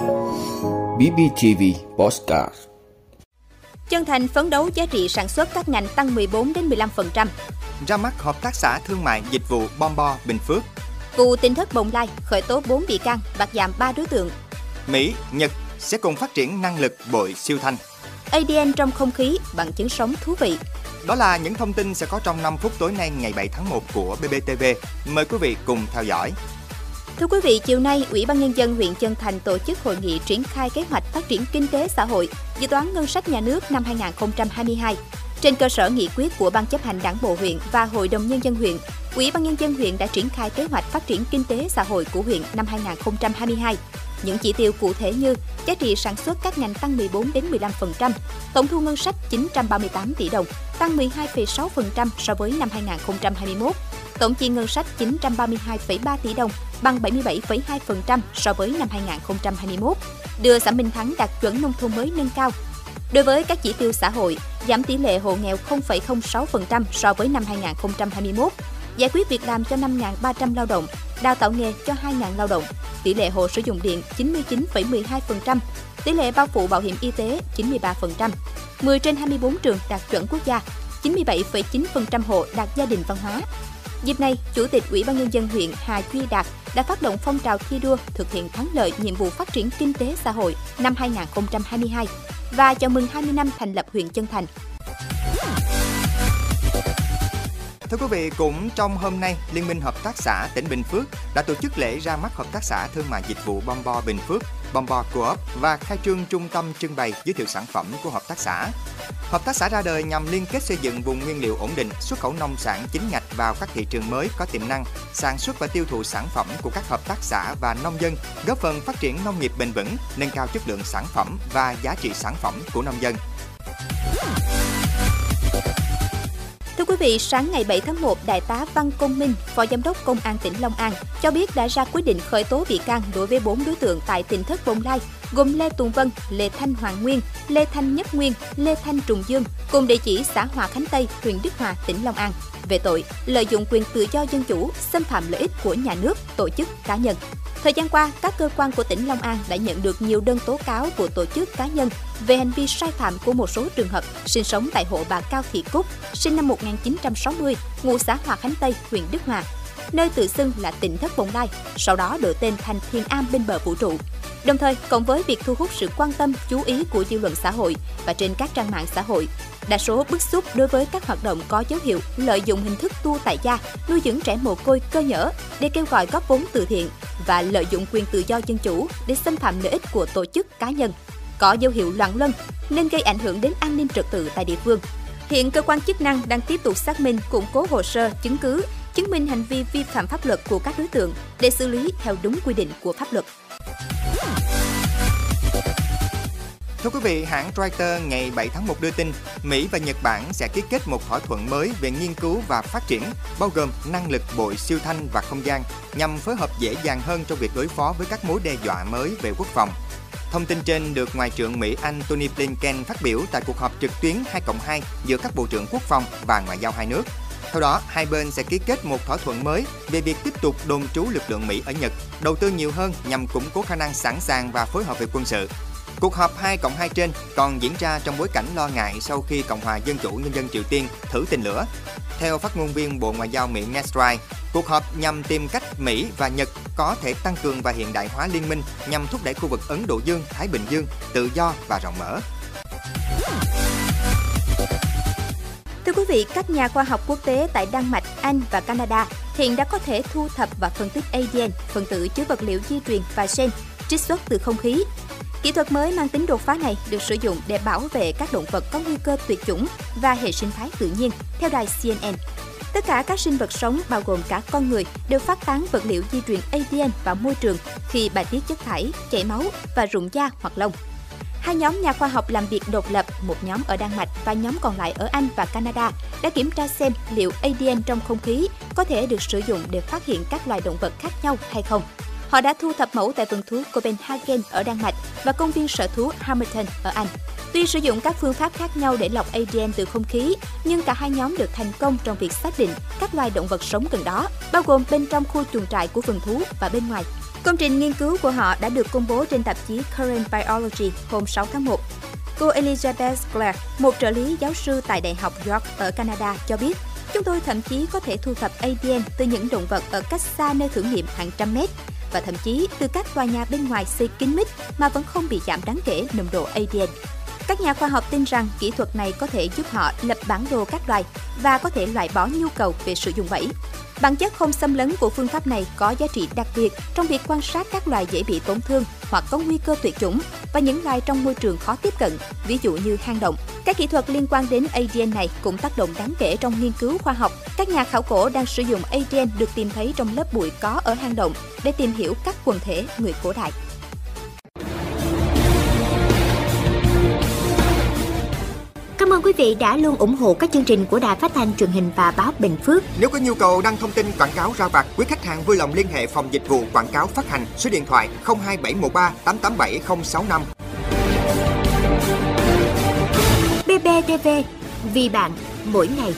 BBTV Postcard Chân Thành phấn đấu giá trị sản xuất các ngành tăng 14 đến 15%. Ra mắt hợp tác xã thương mại dịch vụ Bombo Bình Phước. Vụ tỉnh thất Bồng Lai khởi tố 4 bị can, bắt giảm 3 đối tượng. Mỹ, Nhật sẽ cùng phát triển năng lực bội siêu thanh. ADN trong không khí bằng chứng sống thú vị. Đó là những thông tin sẽ có trong 5 phút tối nay ngày 7 tháng 1 của BBTV. Mời quý vị cùng theo dõi. Thưa quý vị, chiều nay, Ủy ban Nhân dân huyện Chân Thành tổ chức hội nghị triển khai kế hoạch phát triển kinh tế xã hội, dự toán ngân sách nhà nước năm 2022. Trên cơ sở nghị quyết của Ban chấp hành Đảng bộ huyện và Hội đồng Nhân dân huyện, Ủy ban Nhân dân huyện đã triển khai kế hoạch phát triển kinh tế xã hội của huyện năm 2022. Những chỉ tiêu cụ thể như giá trị sản xuất các ngành tăng 14 đến 15%, tổng thu ngân sách 938 tỷ đồng, tăng 12,6% so với năm 2021. Tổng chi ngân sách 932,3 tỷ đồng, bằng 77,2% so với năm 2021. Đưa xã Minh Thắng đạt chuẩn nông thôn mới nâng cao. Đối với các chỉ tiêu xã hội, giảm tỷ lệ hộ nghèo 0,06% so với năm 2021, giải quyết việc làm cho 5.300 lao động, đào tạo nghề cho 2.000 lao động, tỷ lệ hộ sử dụng điện 99,12%, tỷ lệ bao phủ bảo hiểm y tế 93%, 10 trên 24 trường đạt chuẩn quốc gia, 97,9% hộ đạt gia đình văn hóa. Dịp này, Chủ tịch Ủy ban Nhân dân huyện Hà Duy Đạt đã phát động phong trào thi đua thực hiện thắng lợi nhiệm vụ phát triển kinh tế xã hội năm 2022 và chào mừng 20 năm thành lập huyện Chân Thành. Thưa quý vị, cũng trong hôm nay, Liên minh Hợp tác xã tỉnh Bình Phước đã tổ chức lễ ra mắt Hợp tác xã Thương mại Dịch vụ Bombo Bình Phước, Bombo Co-op và khai trương trung tâm trưng bày giới thiệu sản phẩm của hợp tác xã. Hợp tác xã ra đời nhằm liên kết xây dựng vùng nguyên liệu ổn định, xuất khẩu nông sản chính ngạch vào các thị trường mới có tiềm năng, sản xuất và tiêu thụ sản phẩm của các hợp tác xã và nông dân, góp phần phát triển nông nghiệp bền vững, nâng cao chất lượng sản phẩm và giá trị sản phẩm của nông dân. Thưa quý vị, sáng ngày 7 tháng 1, Đại tá Văn Công Minh, Phó Giám đốc Công an tỉnh Long An, cho biết đã ra quyết định khởi tố bị can đối với 4 đối tượng tại tỉnh thất Bồng Lai, gồm Lê Tùng Vân, Lê Thanh Hoàng Nguyên, Lê Thanh Nhất Nguyên, Lê Thanh Trùng Dương, cùng địa chỉ xã Hòa Khánh Tây, huyện Đức Hòa, tỉnh Long An, về tội lợi dụng quyền tự do dân chủ, xâm phạm lợi ích của nhà nước, tổ chức, cá nhân. Thời gian qua, các cơ quan của tỉnh Long An đã nhận được nhiều đơn tố cáo của tổ chức cá nhân về hành vi sai phạm của một số trường hợp sinh sống tại hộ bà Cao Thị Cúc, sinh năm 1960, ngụ xã Hòa Khánh Tây, huyện Đức Hòa, nơi tự xưng là tỉnh thất Bồng Lai, sau đó đổi tên thành Thiên Am bên bờ vũ trụ. Đồng thời, cộng với việc thu hút sự quan tâm, chú ý của dư luận xã hội và trên các trang mạng xã hội, đa số bức xúc đối với các hoạt động có dấu hiệu lợi dụng hình thức tu tại gia, nuôi dưỡng trẻ mồ côi cơ nhở để kêu gọi góp vốn từ thiện và lợi dụng quyền tự do dân chủ để xâm phạm lợi ích của tổ chức cá nhân, có dấu hiệu loạn luân nên gây ảnh hưởng đến an ninh trật tự tại địa phương. Hiện cơ quan chức năng đang tiếp tục xác minh, củng cố hồ sơ, chứng cứ, chứng minh hành vi vi phạm pháp luật của các đối tượng để xử lý theo đúng quy định của pháp luật. Thưa quý vị, hãng Reuters ngày 7 tháng 1 đưa tin, Mỹ và Nhật Bản sẽ ký kết một thỏa thuận mới về nghiên cứu và phát triển, bao gồm năng lực bội siêu thanh và không gian, nhằm phối hợp dễ dàng hơn trong việc đối phó với các mối đe dọa mới về quốc phòng. Thông tin trên được Ngoại trưởng Mỹ Antony Blinken phát biểu tại cuộc họp trực tuyến 2 cộng 2 giữa các Bộ trưởng Quốc phòng và Ngoại giao hai nước. Theo đó, hai bên sẽ ký kết một thỏa thuận mới về việc tiếp tục đồn trú lực lượng Mỹ ở Nhật, đầu tư nhiều hơn nhằm củng cố khả năng sẵn sàng và phối hợp về quân sự. Cuộc họp 2 cộng 2 trên còn diễn ra trong bối cảnh lo ngại sau khi Cộng hòa Dân chủ Nhân dân Triều Tiên thử tên lửa. Theo phát ngôn viên Bộ Ngoại giao Mỹ Ned cuộc họp nhằm tìm cách Mỹ và Nhật có thể tăng cường và hiện đại hóa liên minh nhằm thúc đẩy khu vực Ấn Độ Dương, Thái Bình Dương tự do và rộng mở. Thưa quý vị, các nhà khoa học quốc tế tại Đan Mạch, Anh và Canada hiện đã có thể thu thập và phân tích ADN, phân tử chứa vật liệu di truyền và gen trích xuất từ không khí. Kỹ thuật mới mang tính đột phá này được sử dụng để bảo vệ các động vật có nguy cơ tuyệt chủng và hệ sinh thái tự nhiên, theo đài CNN. Tất cả các sinh vật sống, bao gồm cả con người, đều phát tán vật liệu di truyền ADN vào môi trường khi bài tiết chất thải, chảy máu và rụng da hoặc lông. Hai nhóm nhà khoa học làm việc độc lập, một nhóm ở Đan Mạch và nhóm còn lại ở Anh và Canada đã kiểm tra xem liệu ADN trong không khí có thể được sử dụng để phát hiện các loài động vật khác nhau hay không. Họ đã thu thập mẫu tại vườn thú Copenhagen ở Đan Mạch và công viên sở thú Hamilton ở Anh. Tuy sử dụng các phương pháp khác nhau để lọc ADN từ không khí, nhưng cả hai nhóm được thành công trong việc xác định các loài động vật sống gần đó, bao gồm bên trong khu chuồng trại của vườn thú và bên ngoài. Công trình nghiên cứu của họ đã được công bố trên tạp chí Current Biology hôm 6 tháng 1. Cô Elizabeth Clark, một trợ lý giáo sư tại Đại học York ở Canada cho biết, chúng tôi thậm chí có thể thu thập ADN từ những động vật ở cách xa nơi thử nghiệm hàng trăm mét và thậm chí từ các tòa nhà bên ngoài xây kín mít mà vẫn không bị giảm đáng kể nồng độ ADN. Các nhà khoa học tin rằng kỹ thuật này có thể giúp họ lập bản đồ các loài và có thể loại bỏ nhu cầu về sử dụng bẫy. Bản chất không xâm lấn của phương pháp này có giá trị đặc biệt trong việc quan sát các loài dễ bị tổn thương hoặc có nguy cơ tuyệt chủng và những loài trong môi trường khó tiếp cận, ví dụ như hang động. Các kỹ thuật liên quan đến ADN này cũng tác động đáng kể trong nghiên cứu khoa học. Các nhà khảo cổ đang sử dụng ADN được tìm thấy trong lớp bụi có ở hang động để tìm hiểu các quần thể người cổ đại. Cảm ơn quý vị đã luôn ủng hộ các chương trình của Đài Phát thanh truyền hình và báo Bình Phước. Nếu có nhu cầu đăng thông tin quảng cáo ra vặt, quý khách hàng vui lòng liên hệ phòng dịch vụ quảng cáo phát hành số điện thoại 02713 887065. BTV vì bạn, mỗi ngày.